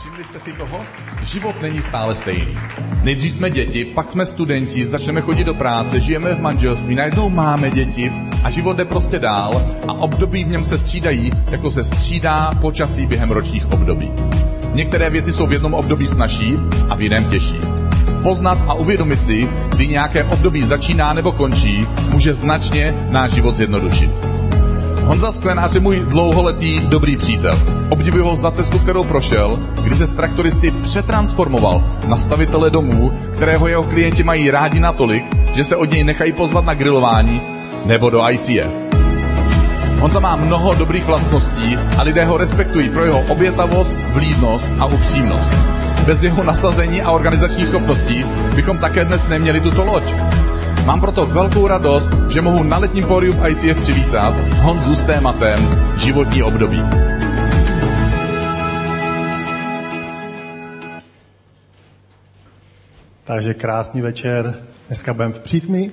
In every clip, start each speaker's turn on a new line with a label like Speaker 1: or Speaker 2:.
Speaker 1: Všimli jste si toho? Život není stále stejný. Nejdřív jsme děti, pak jsme studenti, začneme chodit do práce, žijeme v manželství, najednou máme děti a život jde prostě dál a období v něm se střídají, jako se střídá počasí během ročních období. Některé věci jsou v jednom období snažší a v jiném těžší. Poznat a uvědomit si, kdy nějaké období začíná nebo končí, může značně náš život zjednodušit. Honza Sklenář je můj dlouholetý dobrý přítel. Obdivuji ho za cestu, kterou prošel, kdy se z traktoristy přetransformoval na stavitele domů, kterého jeho klienti mají rádi natolik, že se od něj nechají pozvat na grilování nebo do ICF. Honza má mnoho dobrých vlastností a lidé ho respektují pro jeho obětavost, vlídnost a upřímnost. Bez jeho nasazení a organizačních schopností bychom také dnes neměli tuto loď. Mám proto velkou radost, že mohu na letním pódiu v ICF přivítat Honzu s tématem životní období.
Speaker 2: Takže krásný večer. Dneska budeme v přítmí.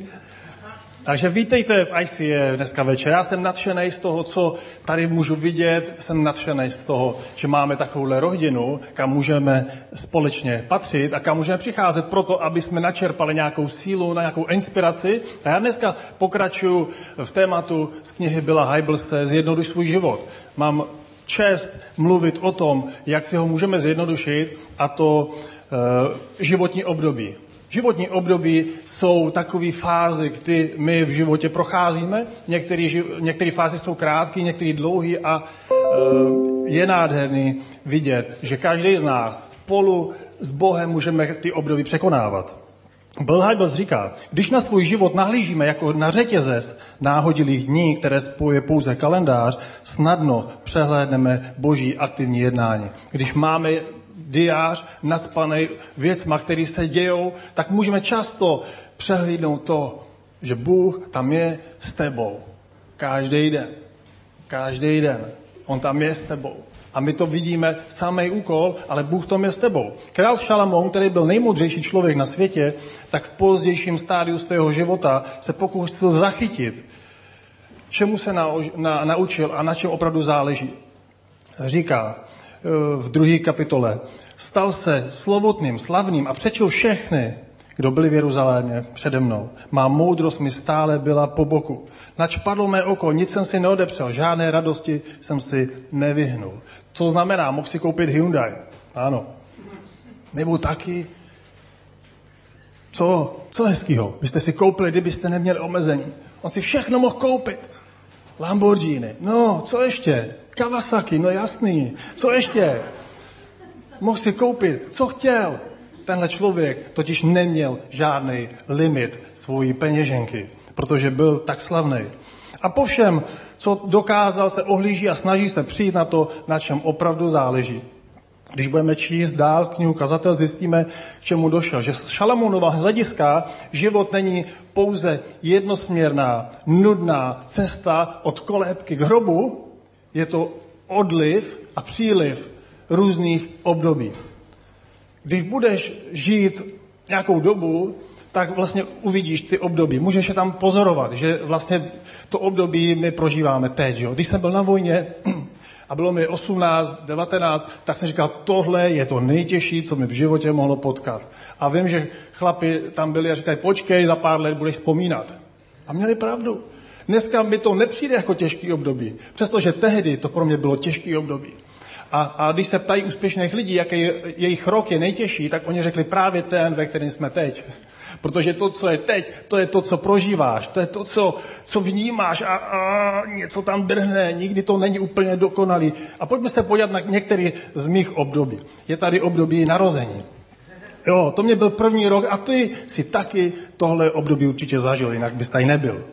Speaker 2: Takže vítejte v ICF dneska večer. Já jsem nadšený z toho, co tady můžu vidět. Jsem nadšený z toho, že máme takovouhle rodinu, kam můžeme společně patřit a kam můžeme přicházet proto, aby jsme načerpali nějakou sílu, na nějakou inspiraci. A já dneska pokračuju v tématu z knihy Byla Heiblse Zjednoduš svůj život. Mám čest mluvit o tom, jak si ho můžeme zjednodušit a to e, životní období. Životní období jsou takové fázy, kdy my v životě procházíme. Některé fáze jsou krátké, některé dlouhé a e, je nádherný vidět, že každý z nás spolu s Bohem můžeme ty období překonávat. Bill říká, když na svůj život nahlížíme jako na řetězec náhodilých dní, které spojuje pouze kalendář, snadno přehlédneme boží aktivní jednání. Když máme diář nadspaný věcma, které se dějou, tak můžeme často přehlídnout to, že Bůh tam je s tebou. Každý den. Každý den. On tam je s tebou. A my to vidíme, samý úkol, ale Bůh tom je s tebou. Král Šalamón, který byl nejmoudřejší člověk na světě, tak v pozdějším stádiu svého života se pokusil zachytit, čemu se na, na, naučil a na čem opravdu záleží. Říká, v druhé kapitole. Stal se slovotným, slavným a přečil všechny, kdo byli v Jeruzalémě přede mnou. Má moudrost mi stále byla po boku. Nač padlo mé oko, nic jsem si neodepřel, žádné radosti jsem si nevyhnul. Co znamená, mohl si koupit Hyundai. Ano. Nebo taky, co, co hezkýho byste si koupili, kdybyste neměli omezení. On si všechno mohl koupit. Lamborghini. No, co ještě? Kawasaki, no jasný. Co ještě? Mohl si koupit, co chtěl. Tenhle člověk totiž neměl žádný limit svojí peněženky, protože byl tak slavný. A po všem, co dokázal, se ohlíží a snaží se přijít na to, na čem opravdu záleží. Když budeme číst dál knihu Kazatel, zjistíme, k čemu došel. Že z Šalamounova hlediska život není pouze jednosměrná, nudná cesta od kolébky k hrobu, je to odliv a příliv různých období. Když budeš žít nějakou dobu, tak vlastně uvidíš ty období. Můžeš je tam pozorovat, že vlastně to období my prožíváme teď. Jo? Když jsem byl na vojně a bylo mi 18, 19, tak jsem říkal, tohle je to nejtěžší, co mi v životě mohlo potkat. A vím, že chlapi tam byli a říkají, počkej, za pár let budeš vzpomínat. A měli pravdu. Dneska mi to nepřijde jako těžký období, přestože tehdy to pro mě bylo těžký období. A, a když se ptají úspěšných lidí, jaký je, jejich rok je nejtěžší, tak oni řekli právě ten, ve kterém jsme teď. Protože to, co je teď, to je to, co prožíváš, to je to, co, co vnímáš a, a něco tam drhne, nikdy to není úplně dokonalý. A pojďme se podívat na některý z mých období. Je tady období narození. Jo, to mě byl první rok a ty si taky tohle období určitě zažil, jinak bys tady nebyl.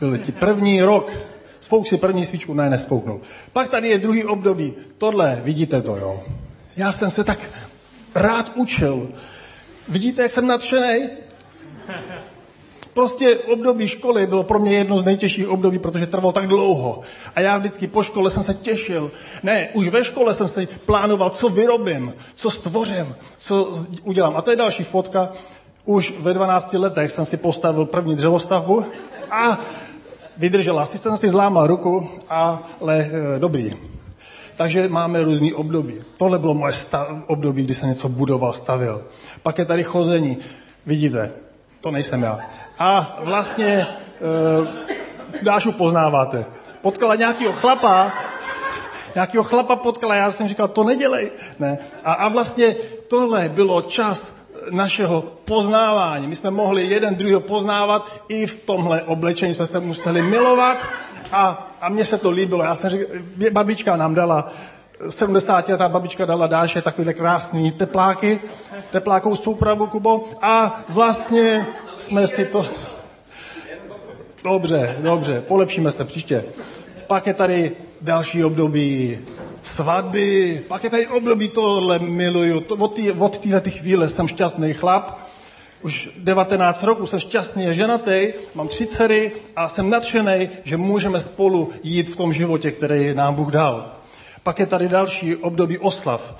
Speaker 2: Byl ti první rok. Spouk si první svíčku, ne, nespouknul. Pak tady je druhý období. Tohle, vidíte to, jo. Já jsem se tak rád učil. Vidíte, jak jsem nadšený? Prostě období školy bylo pro mě jedno z nejtěžších období, protože trvalo tak dlouho. A já vždycky po škole jsem se těšil. Ne, už ve škole jsem si plánoval, co vyrobím, co stvořím, co udělám. A to je další fotka. Už ve 12 letech jsem si postavil první dřevostavbu a vydržela. Asi jsem si zlámal ruku, ale e, dobrý. takže máme různý období. Tohle bylo moje stav, období, kdy jsem něco budoval, stavil. Pak je tady chození. Vidíte, to nejsem já. A vlastně e, Dášu poznáváte. Potkala nějakého chlapa, nějakého chlapa potkala, já jsem říkal, to nedělej. Ne. A, a vlastně tohle bylo čas našeho poznávání. My jsme mohli jeden druhého poznávat i v tomhle oblečení, jsme se museli milovat a, a mně se to líbilo. Já jsem říkal, babička nám dala 70 letá babička dala Dáše takovýhle krásný tepláky, teplákovou soupravu, Kubo, a vlastně jsme si to... Dobře, dobře, polepšíme se příště. Pak je tady další období svatby, pak je tady období tohle miluju. To, od, tý, chvíle jsem šťastný chlap, už 19 roků jsem šťastný ženatý, mám tři dcery a jsem nadšený, že můžeme spolu jít v tom životě, který nám Bůh dal. Pak je tady další období oslav.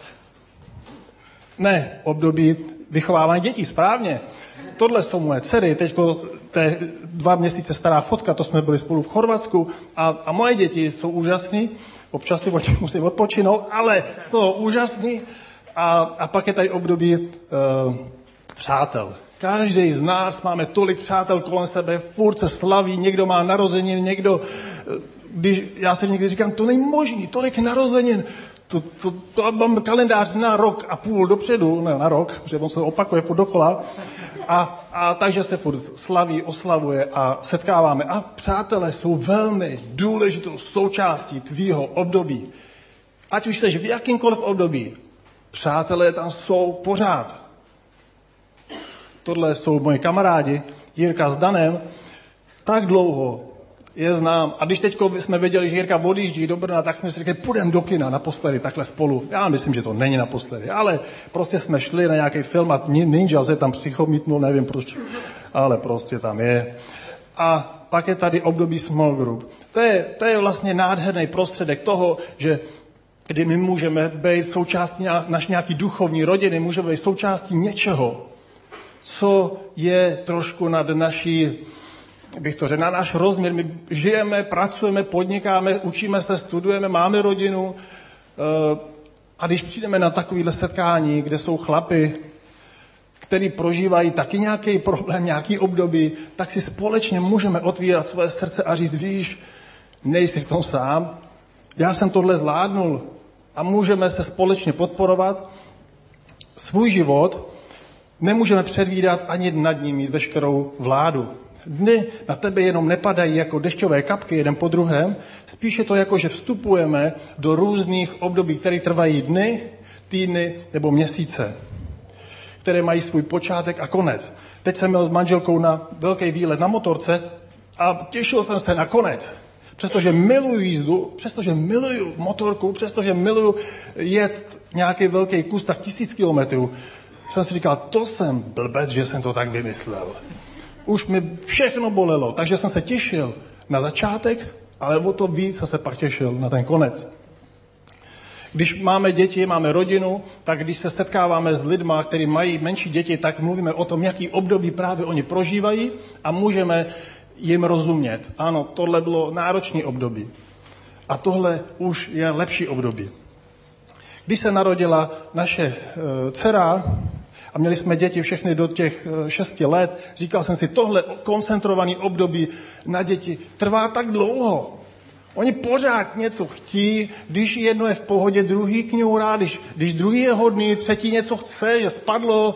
Speaker 2: Ne, období vychovávání dětí, správně. Tohle jsou moje dcery, teď to je dva měsíce stará fotka, to jsme byli spolu v Chorvatsku a, a moje děti jsou úžasný, občas si musí odpočinout, ale jsou úžasný a, a pak je tady období uh, přátel. Každý z nás máme tolik přátel kolem sebe, furt se slaví, někdo má narozeniny, někdo když já si někdy říkám, to není možný, tolik narozenin, to, to, to mám kalendář na rok a půl dopředu, ne na rok, protože on se opakuje furt dokola. A, a takže se furt slaví, oslavuje a setkáváme. A přátelé jsou velmi důležitou součástí tvýho období. Ať už jsi v jakýmkoliv období, přátelé tam jsou pořád. Tohle jsou moji kamarádi, Jirka s Danem, tak dlouho, je znám. A když teď jsme věděli, že Jirka odjíždí do Brna, tak jsme si řekli, půjdeme do kina naposledy, takhle spolu. Já myslím, že to není naposledy, ale prostě jsme šli na nějaký film a Ninja se tam psychomítnul, nevím proč, ale prostě tam je. A pak je tady období small group. To je, to je vlastně nádherný prostředek toho, že kdy my můžeme být součástí naší nějaký duchovní rodiny, můžeme být součástí něčeho, co je trošku nad naší bych to řekl, na náš rozměr. My žijeme, pracujeme, podnikáme, učíme se, studujeme, máme rodinu. Eh, a když přijdeme na takovéhle setkání, kde jsou chlapy, který prožívají taky nějaký problém, nějaký období, tak si společně můžeme otvírat svoje srdce a říct, víš, nejsi v tom sám, já jsem tohle zvládnul a můžeme se společně podporovat. Svůj život nemůžeme předvídat ani nad ním mít veškerou vládu. Dny na tebe jenom nepadají jako dešťové kapky jeden po druhém, spíše to jako, že vstupujeme do různých období, které trvají dny, týdny nebo měsíce, které mají svůj počátek a konec. Teď jsem měl s manželkou na velký výlet na motorce a těšil jsem se na konec. Přestože miluju jízdu, přestože miluju motorku, přestože miluju jet nějaký velký kus, tak tisíc kilometrů, jsem si říkal, to jsem blbec, že jsem to tak vymyslel už mi všechno bolelo, takže jsem se těšil na začátek, ale o to víc jsem se pak těšil na ten konec. Když máme děti, máme rodinu, tak když se setkáváme s lidma, kteří mají menší děti, tak mluvíme o tom, jaký období právě oni prožívají a můžeme jim rozumět. Ano, tohle bylo náročný období. A tohle už je lepší období. Když se narodila naše e, dcera, a měli jsme děti všechny do těch eh, šesti let, říkal jsem si, tohle koncentrovaný období na děti trvá tak dlouho. Oni pořád něco chtí, když jedno je v pohodě, druhý kňourá, když, když druhý je hodný, třetí něco chce, že spadlo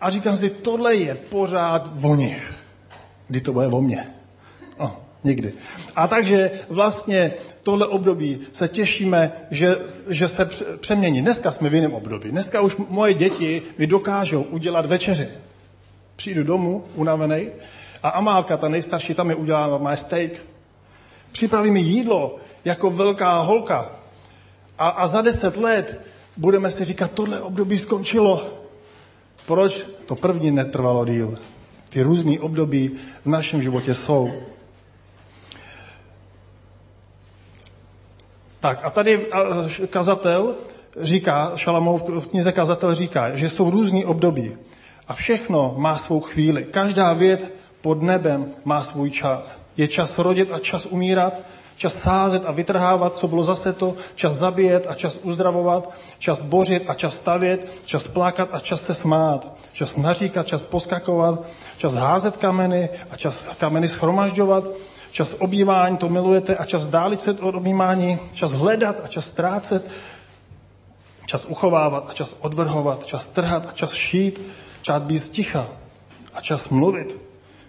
Speaker 2: a říkám si, tohle je pořád o nich. Kdy to bude o mně? Oh, nikdy. A takže vlastně tohle období se těšíme, že, že se přemění. Dneska jsme v jiném období. Dneska už moje děti mi dokážou udělat večeři. Přijdu domů unavený a Amálka, ta nejstarší, tam mi udělá normální steak. Připraví mi jídlo jako velká holka. A, a za deset let budeme si říkat, tohle období skončilo. Proč? To první netrvalo díl. Ty různé období v našem životě jsou. Tak a tady kazatel říká, Šalamov v knize kazatel říká, že jsou různý období a všechno má svou chvíli. Každá věc pod nebem má svůj čas. Je čas rodit a čas umírat, Čas sázet a vytrhávat, co bylo zase to, čas zabíjet a čas uzdravovat, čas bořit a čas stavět, čas plákat a čas se smát, čas naříkat, čas poskakovat, čas házet kameny a čas kameny schromažďovat, čas obývání, to milujete, a čas dálit se od objímání, čas hledat a čas ztrácet, čas uchovávat a čas odvrhovat, čas trhat a čas šít, čas být sticha a čas mluvit,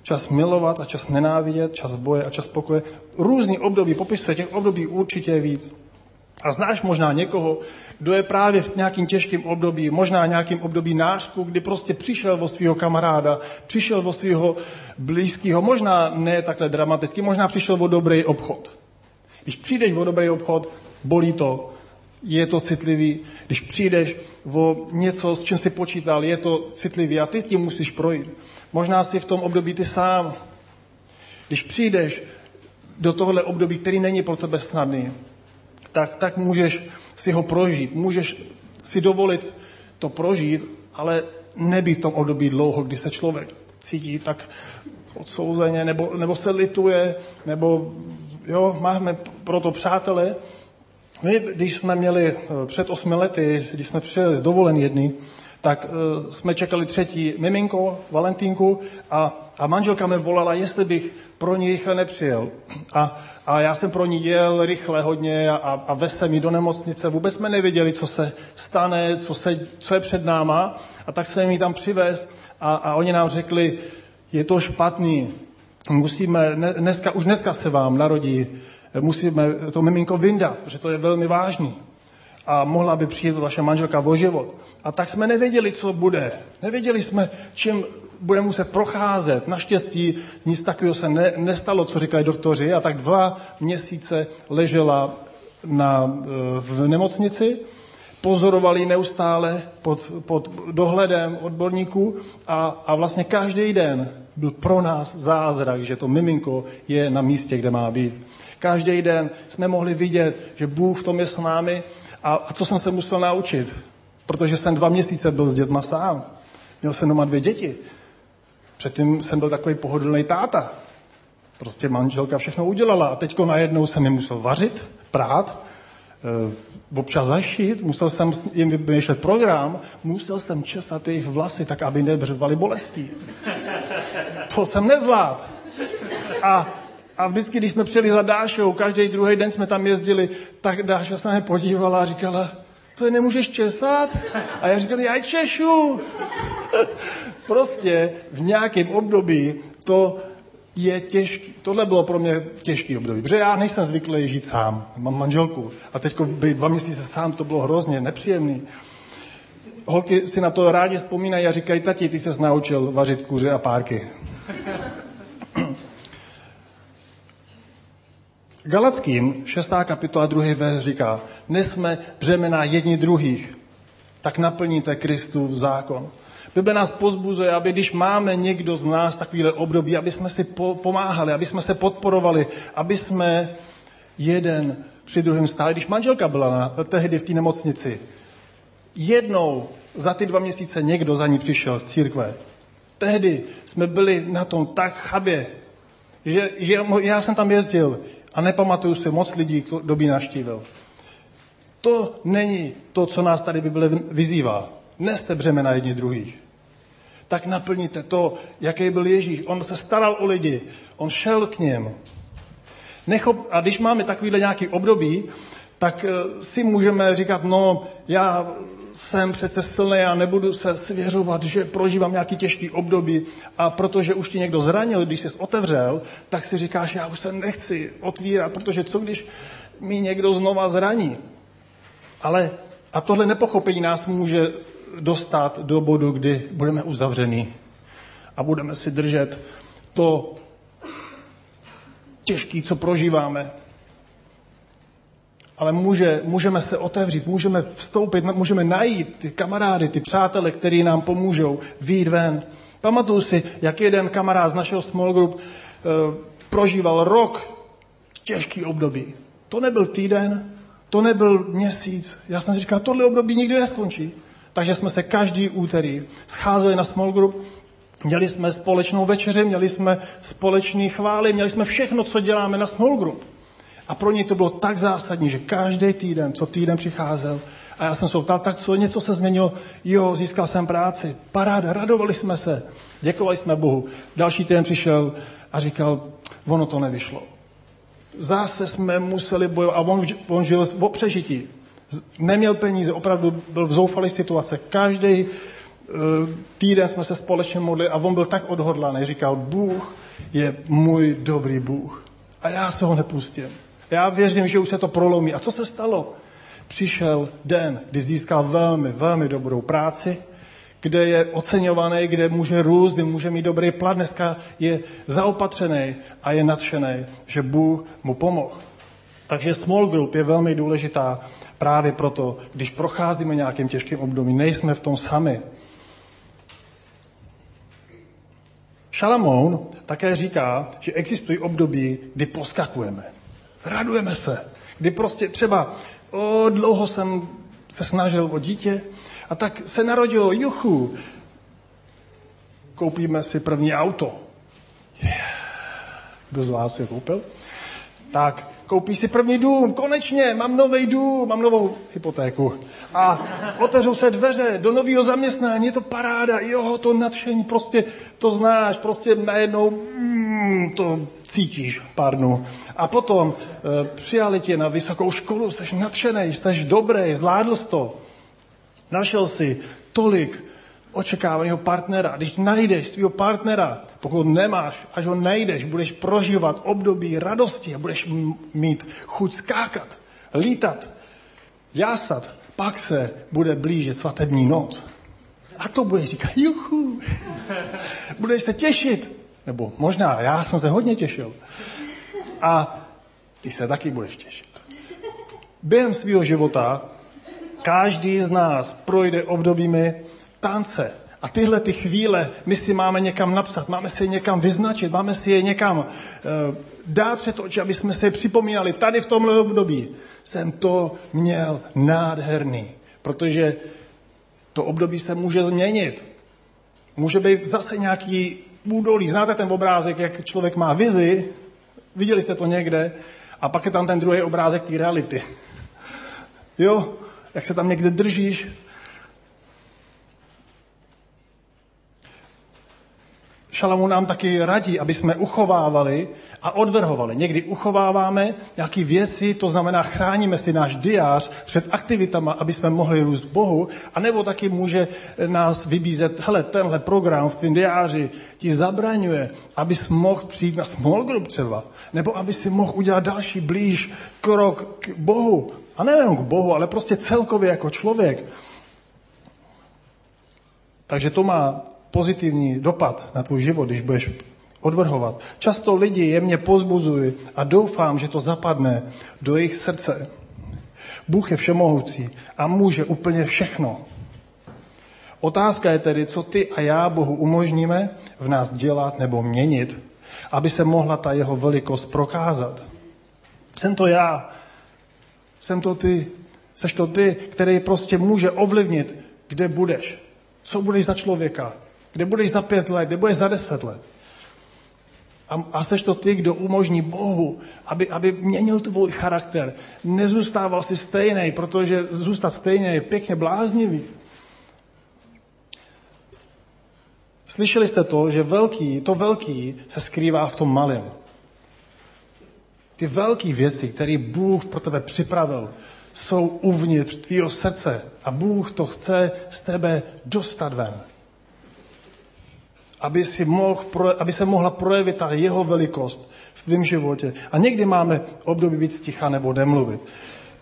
Speaker 2: čas milovat a čas nenávidět, čas boje a čas pokoje. Různý období, popisuje těch období určitě víc. A znáš možná někoho, kdo je právě v nějakým těžkým období, možná nějakým období nářku, kdy prostě přišel o svého kamaráda, přišel o svého blízkého, možná ne takhle dramaticky, možná přišel o dobrý obchod. Když přijdeš o dobrý obchod, bolí to, je to citlivý. Když přijdeš o něco, s čím jsi počítal, je to citlivý a ty tím musíš projít. Možná jsi v tom období ty sám. Když přijdeš do tohle období, který není pro tebe snadný, tak, tak můžeš si ho prožít. Můžeš si dovolit to prožít, ale nebýt v tom období dlouho, kdy se člověk cítí tak odsouzeně, nebo, nebo se lituje, nebo jo, máme proto přátele. My, když jsme měli eh, před osmi lety, když jsme přijeli z dovolen jedný, tak uh, jsme čekali třetí miminko, Valentínku, a, a manželka mi volala, jestli bych pro rychle nepřijel. A, a já jsem pro ní jel rychle hodně a, a vez mi do nemocnice. Vůbec jsme nevěděli, co se stane, co, se, co je před náma. A tak jsem ji tam přivez a, a oni nám řekli, je to špatný, musíme, dneska, už dneska se vám narodí, musíme to miminko vyndat, protože to je velmi vážný a mohla by přijít vaše manželka o život. A tak jsme nevěděli, co bude. Nevěděli jsme, čím bude muset procházet. Naštěstí nic takového se ne, nestalo, co říkají doktoři. A tak dva měsíce ležela na, e, v nemocnici, pozorovali neustále pod, pod dohledem odborníků a, a vlastně každý den byl pro nás zázrak, že to miminko je na místě, kde má být. Každý den jsme mohli vidět, že Bůh v tom je s námi a, a co jsem se musel naučit? Protože jsem dva měsíce byl s dětma sám. Měl jsem doma dvě děti. Předtím jsem byl takový pohodlný táta. Prostě manželka všechno udělala a teďko najednou jsem jim musel vařit, prát, e, občas zašít, musel jsem jim vymýšlet program, musel jsem česat jejich vlasy tak, aby nebřevali bolestí. To jsem nezvlád. A a vždycky, když jsme přijeli za Dášou, každý druhý den jsme tam jezdili, tak Dáša se na mě podívala a říkala, to je nemůžeš česat? A já říkal, já češu. Prostě v nějakém období to je těžký. Tohle bylo pro mě těžký období, protože já nejsem zvyklý žít sám. Mám manželku a teď být dva měsíce sám, to bylo hrozně nepříjemný. Holky si na to rádi vzpomínají a říkají, tati, ty se naučil vařit kuře a párky. Galackým 6. kapitola 2. verš říká, nesme břemena jedni druhých, tak naplníte Kristův zákon. Bible nás pozbuzuje, aby když máme někdo z nás takovýhle období, aby jsme si pomáhali, aby jsme se podporovali, aby jsme jeden při druhém stáli. Když manželka byla na, tehdy v té nemocnici, jednou za ty dva měsíce někdo za ní přišel z církve. Tehdy jsme byli na tom tak chabě, že, že já jsem tam jezdil, a nepamatuju si moc lidí, kdo by naštívil. To není to, co nás tady Bible vyzývá. Neste břemena jedni druhých. Tak naplníte to, jaký byl Ježíš. On se staral o lidi. On šel k něm. Nechop, a když máme takovýhle nějaký období, tak eh, si můžeme říkat, no, já jsem přece silný a nebudu se svěřovat, že prožívám nějaký těžký období a protože už ti někdo zranil, když jsi otevřel, tak si říkáš, já už se nechci otvírat, protože co když mi někdo znova zraní. Ale a tohle nepochopení nás může dostat do bodu, kdy budeme uzavření a budeme si držet to těžké, co prožíváme ale může, můžeme se otevřít, můžeme vstoupit, můžeme najít ty kamarády, ty přátele, který nám pomůžou výjít ven. Pamatuju si, jak jeden kamarád z našeho small group e, prožíval rok těžký období. To nebyl týden, to nebyl měsíc. Já jsem říkal, tohle období nikdy neskončí. Takže jsme se každý úterý scházeli na small group, měli jsme společnou večeři, měli jsme společný chvály, měli jsme všechno, co děláme na small group. A pro něj to bylo tak zásadní, že každý týden, co týden přicházel, a já jsem se ptal, tak co, něco se změnilo? Jo, získal jsem práci, paráda, radovali jsme se, děkovali jsme Bohu. Další týden přišel a říkal, ono to nevyšlo. Zase jsme museli bojovat a on, on žil v přežití. Neměl peníze, opravdu byl v zoufalé situace. Každý uh, týden jsme se společně modlili a on byl tak odhodlaný. Říkal, Bůh je můj dobrý Bůh. A já se ho nepustím. Já věřím, že už se to prolomí. A co se stalo? Přišel den, kdy získal velmi, velmi dobrou práci, kde je oceňovaný, kde může růst, kde může mít dobrý plat. Dneska je zaopatřený a je nadšený, že Bůh mu pomohl. Takže small group je velmi důležitá právě proto, když procházíme nějakým těžkým obdobím, nejsme v tom sami. Šalamoun také říká, že existují období, kdy poskakujeme. Radujeme se. Kdy prostě třeba o, dlouho jsem se snažil o dítě a tak se narodilo, juchu, koupíme si první auto. Kdo z vás je koupil? Tak koupí si první dům, konečně, mám nový dům, mám novou hypotéku. A otevřou se dveře do nového zaměstnání, je to paráda, jo, to nadšení, prostě to znáš, prostě najednou mm, to cítíš pár dnů. A potom e, přijali tě na vysokou školu, jsi nadšený, jsi dobrý, zvládl jsi to. Našel si tolik očekávaného partnera. Když najdeš svého partnera, pokud nemáš, až ho najdeš, budeš prožívat období radosti a budeš mít chuť skákat, lítat, jásat, pak se bude blížit svatební noc. A to budeš říkat, juchu. Budeš se těšit. Nebo možná, já jsem se hodně těšil. A ty se taky budeš těšit. Během svého života každý z nás projde obdobími tance. A tyhle ty chvíle my si máme někam napsat, máme si je někam vyznačit, máme si je někam uh, dát před oči, aby jsme si je připomínali. Tady v tomhle období jsem to měl nádherný, protože to období se může změnit. Může být zase nějaký údolí. Znáte ten obrázek, jak člověk má vizi? Viděli jste to někde? A pak je tam ten druhý obrázek té reality. Jo, jak se tam někde držíš Šalamu nám taky radí, aby jsme uchovávali a odvrhovali. Někdy uchováváme nějaké věci, to znamená chráníme si náš diář před aktivitama, aby jsme mohli růst Bohu, a nebo taky může nás vybízet, hele, tenhle program v tvém diáři ti zabraňuje, abys mohl přijít na small group třeba, nebo aby si mohl udělat další blíž krok k Bohu. A nejenom k Bohu, ale prostě celkově jako člověk. Takže to má pozitivní dopad na tvůj život, když budeš odvrhovat. Často lidi jemně pozbuzují a doufám, že to zapadne do jejich srdce. Bůh je všemohoucí a může úplně všechno. Otázka je tedy, co ty a já Bohu umožníme v nás dělat nebo měnit, aby se mohla ta jeho velikost prokázat. Jsem to já, jsem to ty, seš to ty, který prostě může ovlivnit, kde budeš, co budeš za člověka, kde budeš za pět let? Kde budeš za deset let? A, a seš to ty, kdo umožní Bohu, aby, aby měnil tvůj charakter. Nezůstával si stejný, protože zůstat stejný je pěkně bláznivý. Slyšeli jste to, že velký, to velký se skrývá v tom malém. Ty velké věci, které Bůh pro tebe připravil, jsou uvnitř tvýho srdce a Bůh to chce z tebe dostat ven aby, si mohl, aby se mohla projevit ta jeho velikost v tvém životě. A někdy máme období být sticha nebo nemluvit.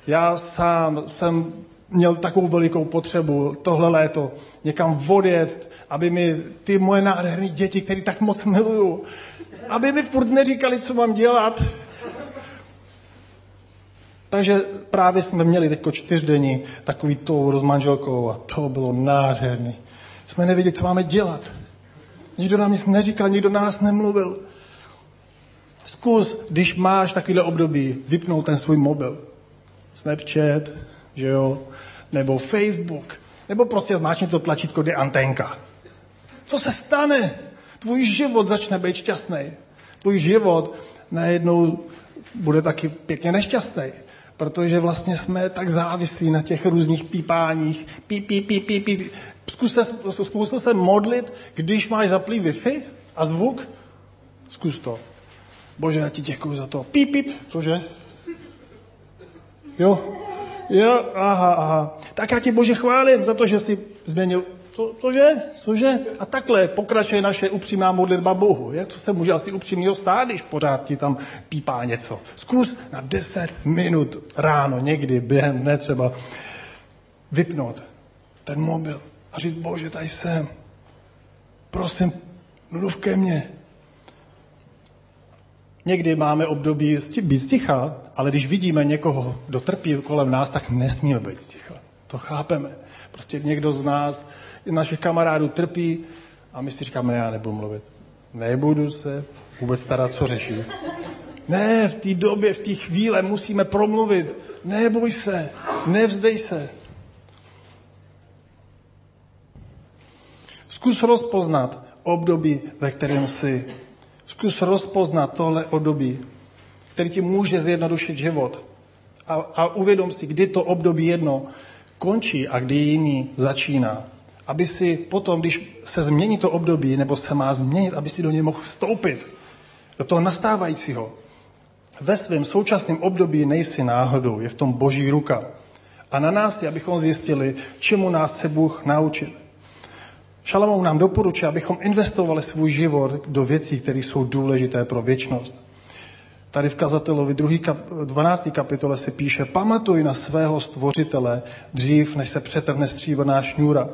Speaker 2: Já sám jsem měl takovou velikou potřebu tohle léto někam odjet, aby mi ty moje nádherné děti, které tak moc miluju, aby mi furt neříkali, co mám dělat. Takže právě jsme měli teď čtyřdenní takový to s manželkou a to bylo nádherný. Jsme nevěděli, co máme dělat. Nikdo nám nic neříkal, nikdo nás nemluvil. Zkus, když máš takovýhle období, vypnout ten svůj mobil. Snapchat, že jo, nebo Facebook, nebo prostě zmáčkni to tlačítko, kde antenka. Co se stane? Tvůj život začne být šťastný. Tvůj život najednou bude taky pěkně nešťastný, protože vlastně jsme tak závislí na těch různých pípáních. Pí, pí, pí, pí, pí. Zkuste, zkuste se modlit, když máš zaplý Wi-Fi a zvuk. Zkus to. Bože, já ti děkuji za to. Píp, píp, cože? Jo? Jo, aha, aha. Tak já ti Bože chválím za to, že jsi změnil co, cože? Cože? A takhle pokračuje naše upřímná modlitba Bohu. Jak to se může asi upřímného stát, když pořád ti tam pípá něco? Zkus na 10 minut ráno, někdy během dne třeba, vypnout ten mobil a říct, Bože, tady jsem. Prosím, mluv ke mně. Někdy máme období být sticha, ale když vidíme někoho, kdo trpí kolem nás, tak nesmíme být sticha. To chápeme. Prostě někdo z nás našich kamarádů trpí a my si říkáme, já nebudu mluvit. Nebudu se vůbec starat, co řeší. Ne, v té době, v té chvíle musíme promluvit. Neboj se, nevzdej se. Zkus rozpoznat období, ve kterém jsi. Zkus rozpoznat tohle období, který ti může zjednodušit život. A, a uvědom si, kdy to období jedno končí a kdy jiný začíná aby si potom, když se změní to období, nebo se má změnit, aby si do něj mohl vstoupit, do toho nastávajícího. Ve svém současném období nejsi náhodou, je v tom boží ruka. A na nás je, abychom zjistili, čemu nás chce Bůh naučit. Šalamou nám doporučuje, abychom investovali svůj život do věcí, které jsou důležité pro věčnost. Tady v kazatelovi 12. kapitole se píše, pamatuj na svého stvořitele dřív, než se přetrhne stříbrná šňůra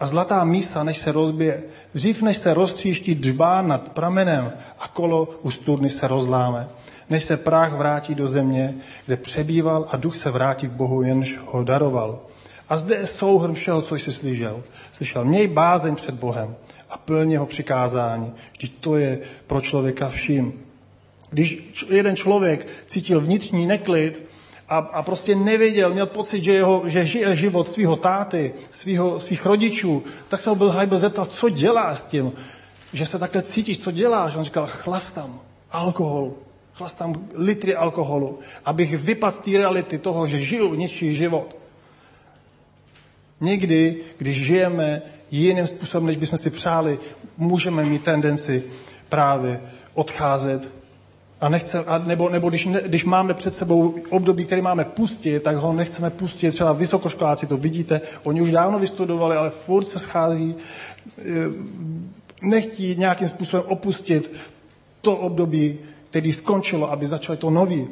Speaker 2: a zlatá mísa, než se rozbije. Dřív, než se roztříští džbá nad pramenem a kolo u studny se rozláme. Než se práh vrátí do země, kde přebýval a duch se vrátí k Bohu, jenž ho daroval. A zde je souhrn všeho, co jsi slyšel. Slyšel, měj bázeň před Bohem a plně jeho přikázání. Vždyť to je pro člověka vším. Když jeden člověk cítil vnitřní neklid, a, a prostě nevěděl, měl pocit, že, jeho, že žije život svého táty, svýho, svých rodičů, tak se ho byl Hajbel zeptat, co dělá s tím, že se takhle cítíš, co děláš. On říkal, chlastám alkohol, chlastám litry alkoholu, abych vypadl z té reality toho, že žiju něčí život. Někdy, když žijeme jiným způsobem, než bychom si přáli, můžeme mít tendenci právě odcházet a nechce, a nebo, nebo když, ne, když máme před sebou období, který máme pustit, tak ho nechceme pustit. Třeba vysokoškoláci to vidíte, oni už dávno vystudovali, ale furt se schází, e, nechtí nějakým způsobem opustit to období, který skončilo, aby začali to nový.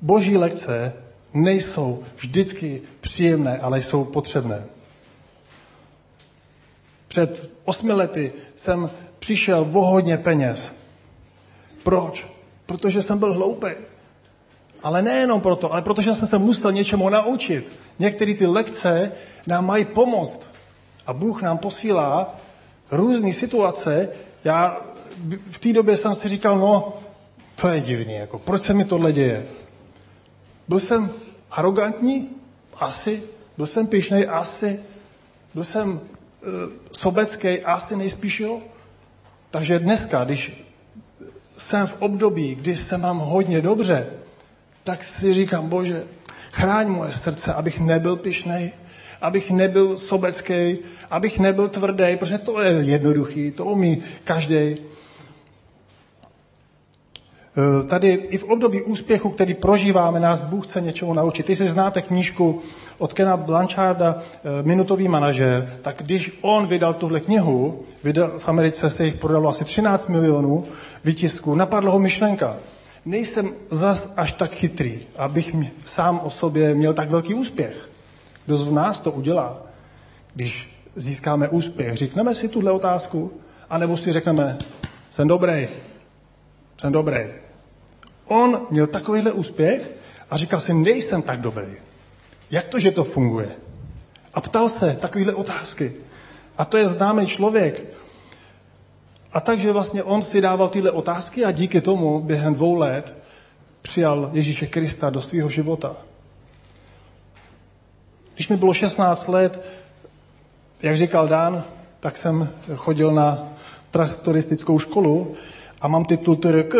Speaker 2: Boží lekce nejsou vždycky příjemné, ale jsou potřebné. Před osmi lety jsem přišel o hodně peněz. Proč? Protože jsem byl hloupý. Ale nejenom proto, ale protože jsem se musel něčemu naučit. Některé ty lekce nám mají pomoct. A Bůh nám posílá různé situace. Já v té době jsem si říkal, no, to je divný, jako, proč se mi tohle děje? Byl jsem arrogantní? Asi. Byl jsem pišnej? Asi. Byl jsem uh, sobecký? Asi nejspíš jo. Takže dneska, když jsem v období, kdy se mám hodně dobře, tak si říkám, bože, chráň moje srdce, abych nebyl pišnej, abych nebyl sobecký, abych nebyl tvrdý, protože to je jednoduchý, to umí každý. Eh, tady i v období úspěchu, který prožíváme, nás Bůh chce něčemu naučit. Si znáte knížku od Kena Blancharda eh, Minutový manažer, tak když on vydal tuhle knihu, vydal, v Americe se jich prodalo asi 13 milionů vytisků, napadla ho myšlenka. Nejsem zas až tak chytrý, abych sám o sobě měl tak velký úspěch. Kdo z nás to udělá, když získáme úspěch? Řekneme si tuhle otázku, anebo si řekneme, jsem dobrý, jsem dobrý. On měl takovýhle úspěch a říkal si, nejsem tak dobrý. Jak to, že to funguje? A ptal se takovýhle otázky. A to je známý člověk. A takže vlastně on si dával tyhle otázky a díky tomu během dvou let přijal Ježíše Krista do svého života. Když mi bylo 16 let, jak říkal Dan, tak jsem chodil na traktoristickou školu a mám titul TRK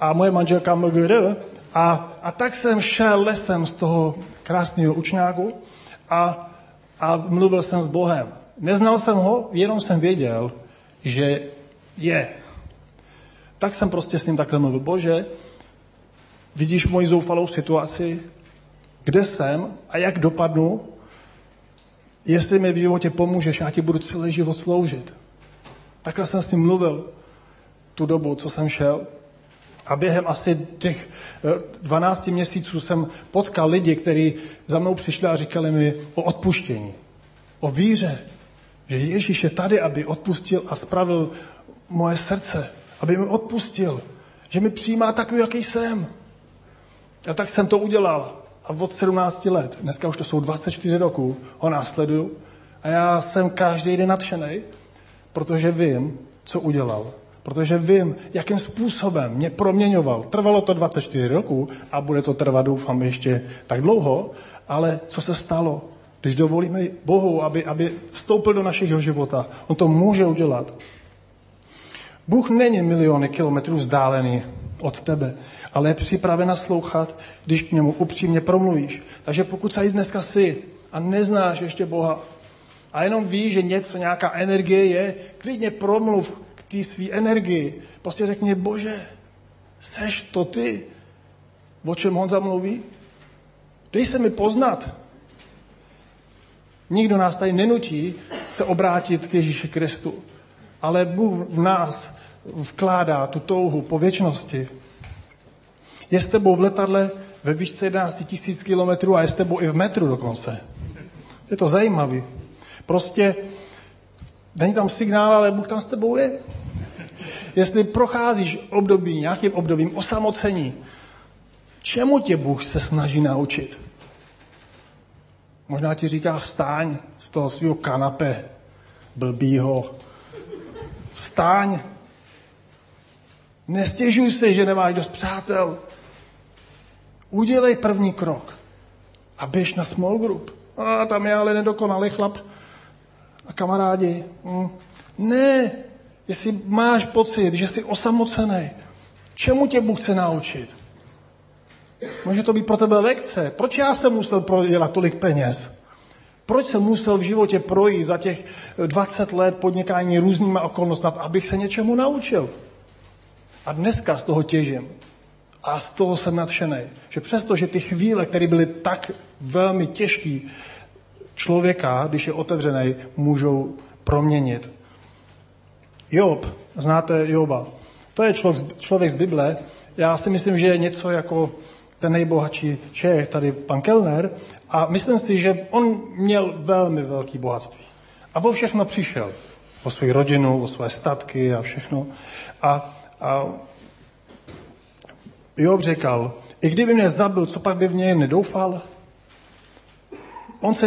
Speaker 2: a moje manželka MGR a, a tak jsem šel lesem z toho krásného učňáku a, a mluvil jsem s Bohem. Neznal jsem ho, jenom jsem věděl, že je. Tak jsem prostě s ním takhle mluvil. Bože, vidíš moji zoufalou situaci, kde jsem a jak dopadnu, jestli mi v životě pomůžeš, já ti budu celý život sloužit. Takhle jsem s ním mluvil tu dobu, co jsem šel. A během asi těch 12 eh, měsíců jsem potkal lidi, kteří za mnou přišli a říkali mi o odpuštění, o víře, že Ježíš je tady, aby odpustil a spravil moje srdce, aby mi odpustil, že mi přijímá takový, jaký jsem. A tak jsem to udělal. A od 17 let, dneska už to jsou 24 roků, ho následuju. A já jsem každý den nadšený, protože vím, co udělal. Protože vím, jakým způsobem mě proměňoval. Trvalo to 24 roků a bude to trvat, doufám, ještě tak dlouho, ale co se stalo? Když dovolíme Bohu, aby, aby vstoupil do našeho života, on to může udělat. Bůh není miliony kilometrů vzdálený od tebe, ale je připraven naslouchat, když k němu upřímně promluvíš. Takže pokud se dneska jsi a neznáš ještě Boha a jenom víš, že něco, nějaká energie je, klidně promluv k té své energii. Prostě řekni, Bože, seš to ty, o čem Honza mluví? Dej se mi poznat. Nikdo nás tady nenutí se obrátit k Ježíši Kristu. Ale Bůh v nás vkládá tu touhu po věčnosti. Je s tebou v letadle ve výšce 11 tisíc kilometrů a je s tebou i v metru dokonce. Je to zajímavé. Prostě není tam signál, ale Bůh tam s tebou je. Jestli procházíš období, nějakým obdobím osamocení, čemu tě Bůh se snaží naučit? Možná ti říká vstáň z toho svého kanape blbýho. Vstáň. Nestěžuj se, že nemáš dost přátel. Udělej první krok a běž na small group. A tam je ale nedokonalý chlap a kamarádi. Hm. Ne, jestli máš pocit, že jsi osamocený, čemu tě Bůh chce naučit? Může to být pro tebe lekce. Proč já jsem musel prodělat tolik peněz? Proč jsem musel v životě projít za těch 20 let podnikání různýma okolnostmi, abych se něčemu naučil? A dneska z toho těžím. A z toho jsem nadšený. Že přesto, že ty chvíle, které byly tak velmi těžké, člověka, když je otevřený, můžou proměnit. Job, znáte Joba. To je člověk, člověk z Bible. Já si myslím, že je něco jako ten nejbohatší Čech, tady pan Kellner, a myslím si, že on měl velmi velký bohatství. A vo všechno přišel. O svou rodinu, o své statky a všechno. A, a Job řekl, i kdyby mě zabil, co pak by v něj nedoufal? On se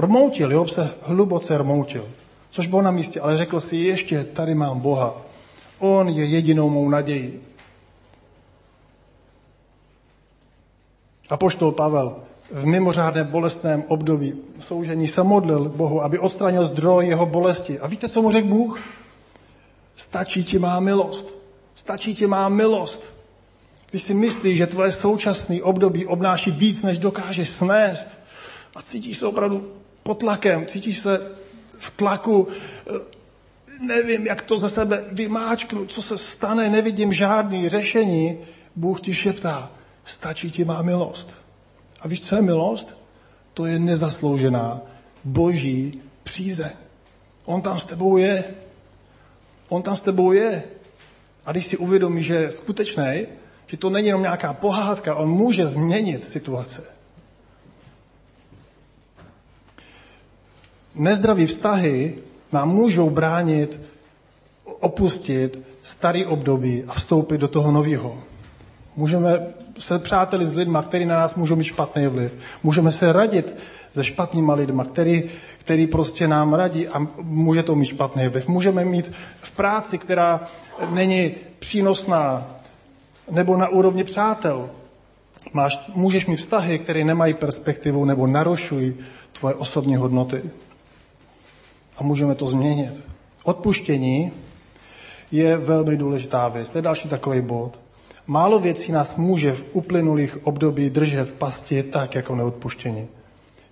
Speaker 2: hrmoutil, Job se hluboce hrmoutil, což bylo na místě, ale řekl si, ještě tady mám Boha. On je jedinou mou nadějí. A poštol Pavel v mimořádném bolestném období soužení se modlil Bohu, aby odstranil zdroj jeho bolesti. A víte, co mu řekl Bůh? Stačí ti má milost. Stačí ti má milost. Když si myslíš, že tvoje současné období obnáší víc, než dokážeš snést a cítíš se opravdu pod tlakem, cítíš se v tlaku, eh, nevím, jak to ze sebe vymáčknu, co se stane, nevidím žádný řešení, Bůh ti šeptá, stačí ti má milost. A víš, co je milost? To je nezasloužená boží přízeň. On tam s tebou je. On tam s tebou je. A když si uvědomí, že je skutečný, že to není jenom nějaká pohádka, on může změnit situace. Nezdraví vztahy nám můžou bránit opustit starý období a vstoupit do toho nového. Můžeme se přáteli s lidma, který na nás můžou mít špatný vliv. Můžeme se radit se špatnýma lidma, který, který prostě nám radí a může to mít špatný vliv. Můžeme mít v práci, která není přínosná, nebo na úrovni přátel. Máš, můžeš mít vztahy, které nemají perspektivu nebo narušují tvoje osobní hodnoty. A můžeme to změnit. Odpuštění je velmi důležitá věc. To je další takový bod. Málo věcí nás může v uplynulých období držet v pasti tak jako neodpuštění.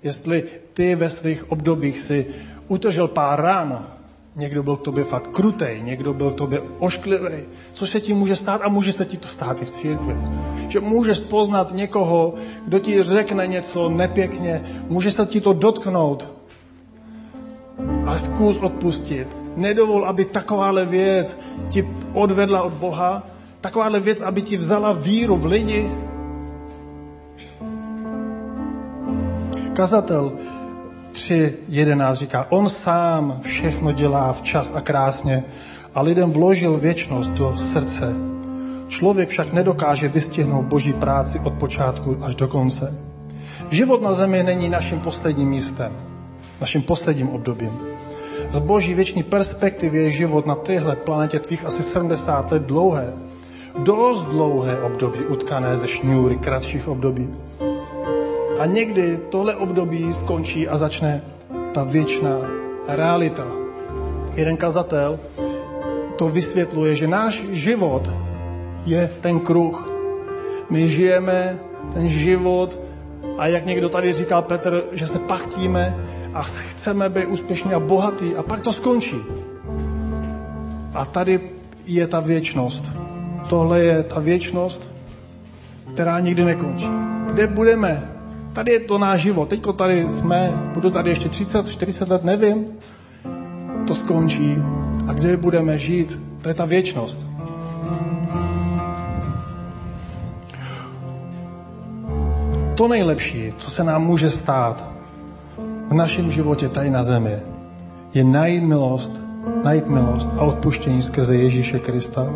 Speaker 2: Jestli ty ve svých obdobích si utržel pár rán, někdo byl k tobě fakt krutej, někdo byl k tobě ošklivý, co se ti může stát a může se ti to stát i v církvi. Že můžeš poznat někoho, kdo ti řekne něco nepěkně, může se ti to dotknout, ale zkus odpustit. Nedovol, aby takováhle věc ti odvedla od Boha, takováhle věc, aby ti vzala víru v lidi. Kazatel 3.11 říká, on sám všechno dělá včas a krásně a lidem vložil věčnost do srdce. Člověk však nedokáže vystihnout boží práci od počátku až do konce. Život na zemi není naším posledním místem, naším posledním obdobím. Z boží věční perspektivy je život na téhle planetě tvých asi 70 let dlouhé. Dost dlouhé období utkané ze šňůry kratších období. A někdy tohle období skončí a začne ta věčná realita. Jeden kazatel to vysvětluje, že náš život je ten kruh. My žijeme ten život a jak někdo tady říkal Petr, že se pachtíme a chceme být úspěšní a bohatý a pak to skončí. A tady je ta věčnost. Tohle je ta věčnost, která nikdy nekončí. Kde budeme? Tady je to náš život. Teďko tady jsme, budu tady ještě 30, 40 let, nevím. To skončí. A kde budeme žít? To je ta věčnost. To nejlepší, co se nám může stát v našem životě tady na zemi, je najít milost, najít milost a odpuštění skrze Ježíše Krista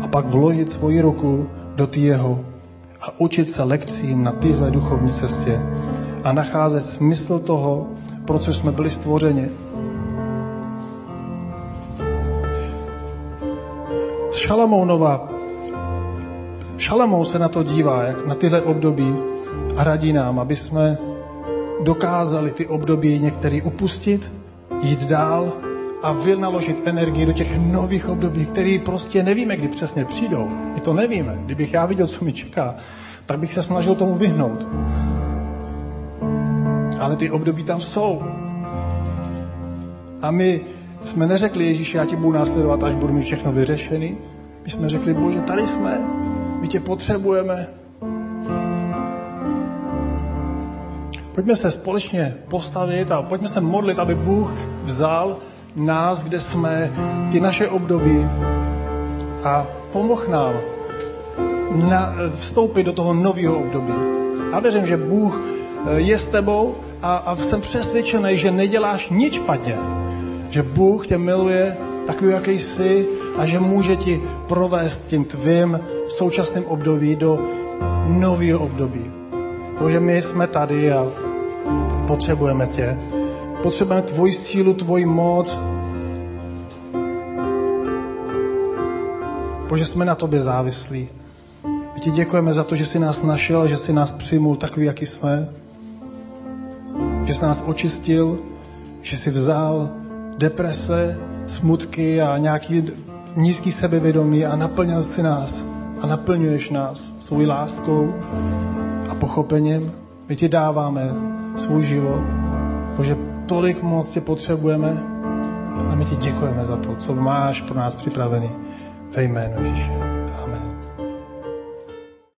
Speaker 2: a pak vložit svoji ruku do ty jeho a učit se lekcím na téhle duchovní cestě a nacházet smysl toho, pro co jsme byli stvořeni. Šalamounova Šalamou se na to dívá, jak na tyhle období a radí nám, aby jsme dokázali ty období některý upustit, jít dál a vynaložit energii do těch nových období, které prostě nevíme, kdy přesně přijdou. My to nevíme. Kdybych já viděl, co mi čeká, tak bych se snažil tomu vyhnout. Ale ty období tam jsou. A my jsme neřekli, Ježíši, já ti budu následovat, až budu mít všechno vyřešený. My jsme řekli, Bože, tady jsme, my tě potřebujeme, Pojďme se společně postavit a pojďme se modlit, aby Bůh vzal nás, kde jsme, ty naše období a pomohl nám na, vstoupit do toho nového období. A věřím, že Bůh eh, je s tebou a, a jsem přesvědčený, že neděláš nic špatně. Že Bůh tě miluje takový, jaký jsi a že může ti provést tím tvým současným období do nového období. Bože, my jsme tady a potřebujeme tě. Potřebujeme tvoji sílu, tvoji moc. Bože, jsme na tobě závislí. My ti děkujeme za to, že jsi nás našel, že jsi nás přijmul takový, jaký jsme. Že jsi nás očistil, že jsi vzal deprese, smutky a nějaký nízký sebevědomí a naplnil si nás a naplňuješ nás svou láskou a pochopením. My ti dáváme svůj život. Bože, tolik moc tě potřebujeme a my ti děkujeme za to, co máš pro nás připravený ve jménu Ježíše.